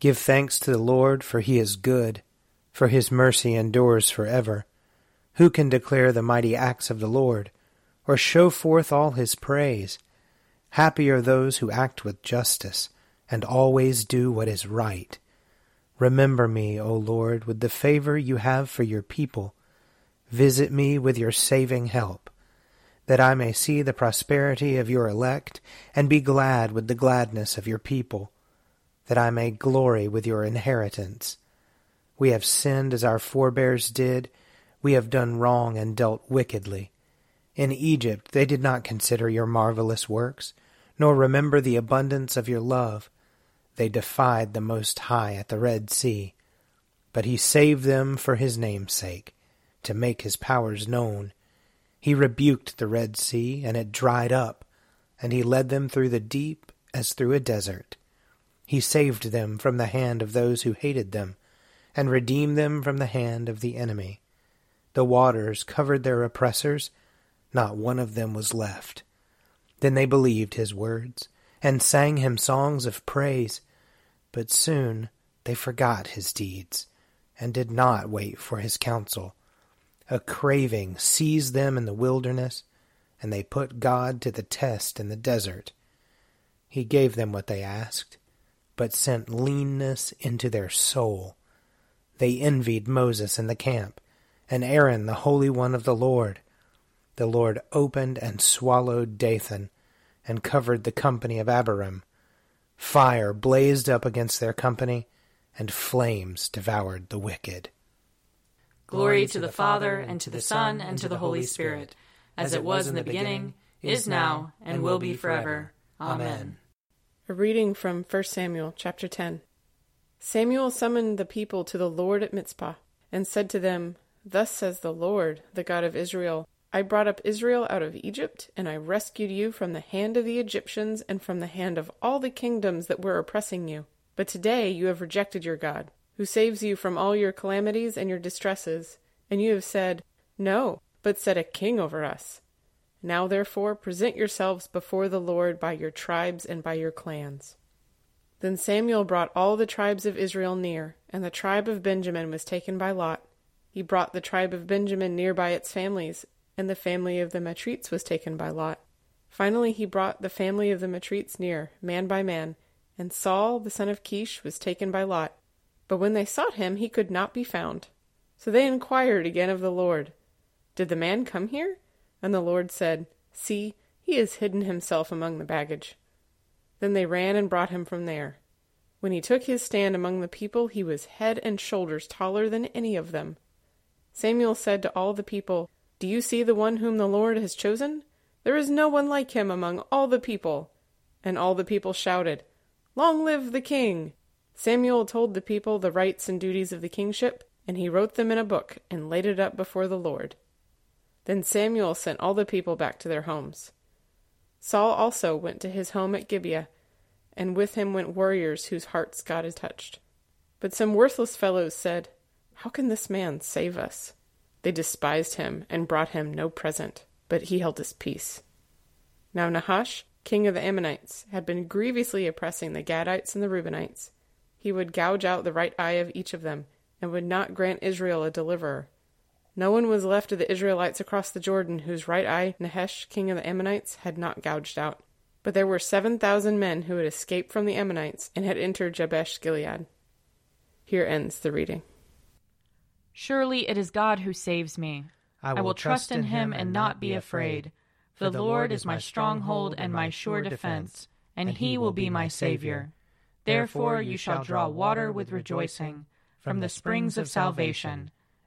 Give thanks to the Lord, for he is good, for his mercy endures forever. Who can declare the mighty acts of the Lord, or show forth all his praise? Happy are those who act with justice, and always do what is right. Remember me, O Lord, with the favor you have for your people. Visit me with your saving help, that I may see the prosperity of your elect, and be glad with the gladness of your people, that I may glory with your inheritance. We have sinned as our forebears did, we have done wrong and dealt wickedly. In Egypt they did not consider your marvelous works, nor remember the abundance of your love. They defied the Most High at the Red Sea. But he saved them for his name's sake, to make his powers known. He rebuked the Red Sea, and it dried up, and he led them through the deep as through a desert. He saved them from the hand of those who hated them, and redeemed them from the hand of the enemy. The waters covered their oppressors, not one of them was left. Then they believed his words, and sang him songs of praise. But soon they forgot his deeds, and did not wait for his counsel. A craving seized them in the wilderness, and they put God to the test in the desert. He gave them what they asked, but sent leanness into their soul. They envied Moses in the camp and Aaron the Holy One of the Lord. The Lord opened and swallowed Dathan, and covered the company of Abiram. Fire blazed up against their company, and flames devoured the wicked. Glory to the Father, and to the Son, and to the Holy Spirit, as it was in the beginning, is now, and will be forever. Amen. A reading from 1 Samuel chapter 10. Samuel summoned the people to the Lord at Mizpah, and said to them, Thus says the Lord, the God of Israel I brought up Israel out of Egypt, and I rescued you from the hand of the Egyptians and from the hand of all the kingdoms that were oppressing you. But today you have rejected your God, who saves you from all your calamities and your distresses, and you have said, No, but set a king over us. Now therefore present yourselves before the Lord by your tribes and by your clans. Then Samuel brought all the tribes of Israel near, and the tribe of Benjamin was taken by lot he brought the tribe of Benjamin near by its families, and the family of the Matrites was taken by lot. Finally, he brought the family of the Matrites near, man by man, and Saul the son of Kish was taken by lot. But when they sought him, he could not be found. So they inquired again of the Lord, Did the man come here? And the Lord said, See, he has hidden himself among the baggage. Then they ran and brought him from there. When he took his stand among the people, he was head and shoulders taller than any of them. Samuel said to all the people, Do you see the one whom the Lord has chosen? There is no one like him among all the people. And all the people shouted, Long live the king! Samuel told the people the rights and duties of the kingship, and he wrote them in a book and laid it up before the Lord. Then Samuel sent all the people back to their homes. Saul also went to his home at Gibeah, and with him went warriors whose hearts God had touched. But some worthless fellows said, How can this man save us? They despised him and brought him no present, but he held his peace. Now Nahash, king of the Ammonites, had been grievously oppressing the Gadites and the Reubenites. He would gouge out the right eye of each of them, and would not grant Israel a deliverer. No one was left of the Israelites across the Jordan whose right eye Nahash, king of the Ammonites, had not gouged out. But there were seven thousand men who had escaped from the Ammonites and had entered Jabesh Gilead. Here ends the reading. Surely it is God who saves me. I will, I will trust in him and not be afraid. For the Lord is my stronghold and my sure defense, and he will be my Savior. Therefore you shall draw water with rejoicing from the springs of salvation.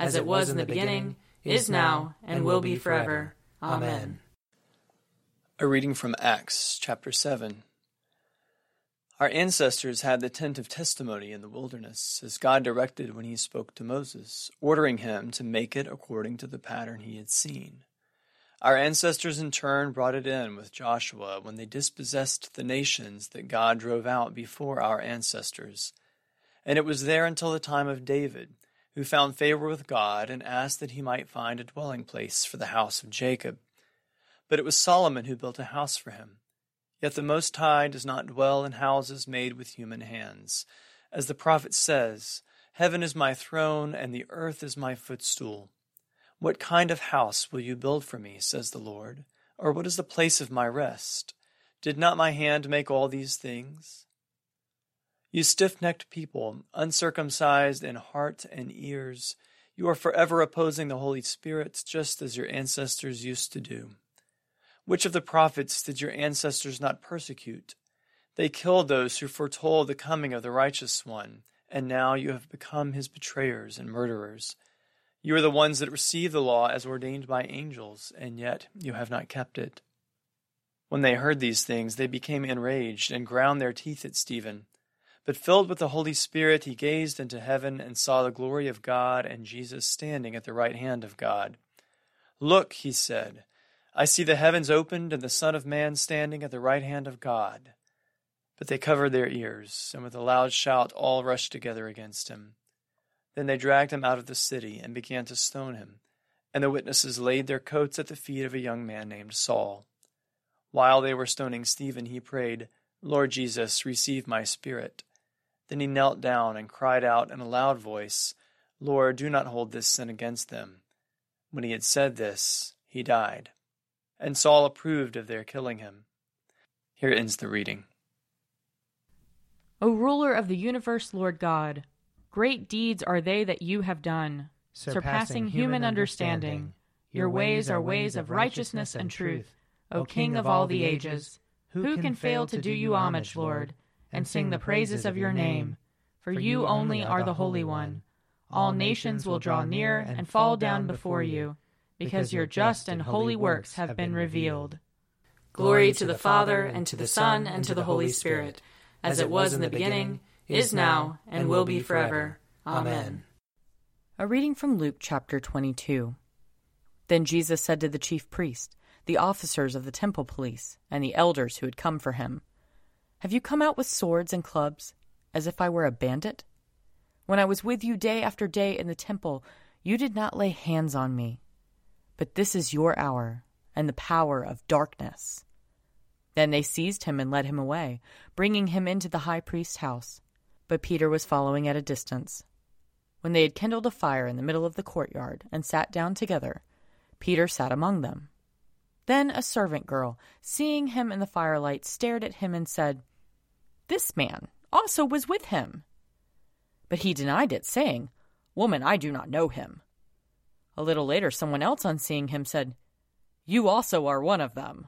as it was in the beginning, is now, and will be forever. Amen. A reading from Acts chapter 7. Our ancestors had the tent of testimony in the wilderness, as God directed when he spoke to Moses, ordering him to make it according to the pattern he had seen. Our ancestors in turn brought it in with Joshua when they dispossessed the nations that God drove out before our ancestors. And it was there until the time of David, who found favor with God and asked that he might find a dwelling place for the house of Jacob. But it was Solomon who built a house for him. Yet the Most High does not dwell in houses made with human hands. As the prophet says, Heaven is my throne, and the earth is my footstool. What kind of house will you build for me, says the Lord? Or what is the place of my rest? Did not my hand make all these things? You stiff necked people, uncircumcised in heart and ears, you are forever opposing the Holy Spirit, just as your ancestors used to do. Which of the prophets did your ancestors not persecute? They killed those who foretold the coming of the righteous one, and now you have become his betrayers and murderers. You are the ones that receive the law as ordained by angels, and yet you have not kept it. When they heard these things, they became enraged and ground their teeth at Stephen. But filled with the Holy Spirit, he gazed into heaven and saw the glory of God and Jesus standing at the right hand of God. Look, he said, I see the heavens opened and the Son of Man standing at the right hand of God. But they covered their ears, and with a loud shout all rushed together against him. Then they dragged him out of the city and began to stone him. And the witnesses laid their coats at the feet of a young man named Saul. While they were stoning Stephen, he prayed, Lord Jesus, receive my spirit. Then he knelt down and cried out in a loud voice, Lord, do not hold this sin against them. When he had said this, he died. And Saul approved of their killing him. Here ends the reading. O ruler of the universe, Lord God, Great deeds are they that you have done, surpassing human understanding. Your ways are ways of righteousness and truth, O King of all the ages. Who can fail to do you homage, Lord, and sing the praises of your name? For you only are the Holy One. All nations will draw near and fall down before you, because your just and holy works have been revealed. Glory to the Father, and to the Son, and to the Holy Spirit, as it was in the beginning is now, and will be forever. Amen. A reading from Luke chapter 22. Then Jesus said to the chief priest, the officers of the temple police, and the elders who had come for him, Have you come out with swords and clubs, as if I were a bandit? When I was with you day after day in the temple, you did not lay hands on me. But this is your hour, and the power of darkness. Then they seized him and led him away, bringing him into the high priest's house but Peter was following at a distance. When they had kindled a fire in the middle of the courtyard and sat down together, Peter sat among them. Then a servant girl, seeing him in the firelight, stared at him and said, This man also was with him. But he denied it, saying, Woman, I do not know him. A little later, someone else, on seeing him, said, You also are one of them.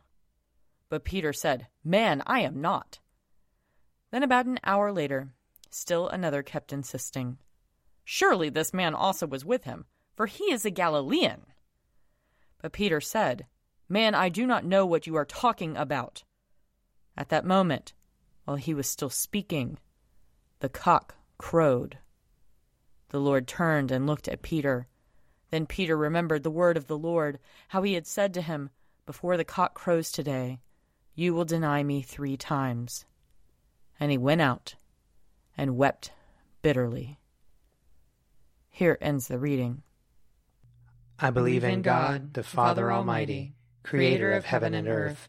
But Peter said, Man, I am not. Then, about an hour later, still another kept insisting, Surely this man also was with him, for he is a Galilean. But Peter said, Man, I do not know what you are talking about. At that moment, while he was still speaking, the cock crowed. The Lord turned and looked at Peter. Then Peter remembered the word of the Lord, how he had said to him, Before the cock crows today, you will deny me three times. And he went out and wept bitterly. Here ends the reading. I believe in God, the Father Almighty, creator of heaven and earth.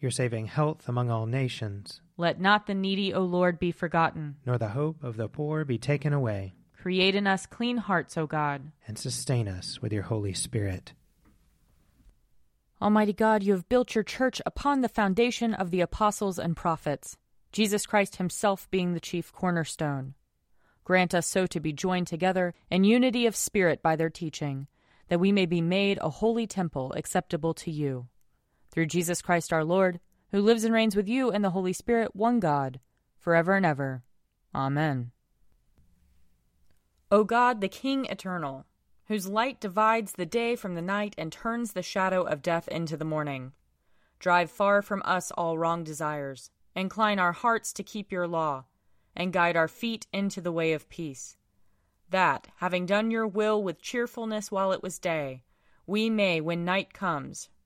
Your saving health among all nations. Let not the needy, O Lord, be forgotten. Nor the hope of the poor be taken away. Create in us clean hearts, O God. And sustain us with your Holy Spirit. Almighty God, you have built your church upon the foundation of the apostles and prophets, Jesus Christ himself being the chief cornerstone. Grant us so to be joined together in unity of spirit by their teaching, that we may be made a holy temple acceptable to you. Through Jesus Christ our Lord, who lives and reigns with you and the Holy Spirit, one God, forever and ever. Amen. O God, the King eternal, whose light divides the day from the night and turns the shadow of death into the morning. Drive far from us all wrong desires. Incline our hearts to keep your law, and guide our feet into the way of peace. That, having done your will with cheerfulness while it was day, we may, when night comes,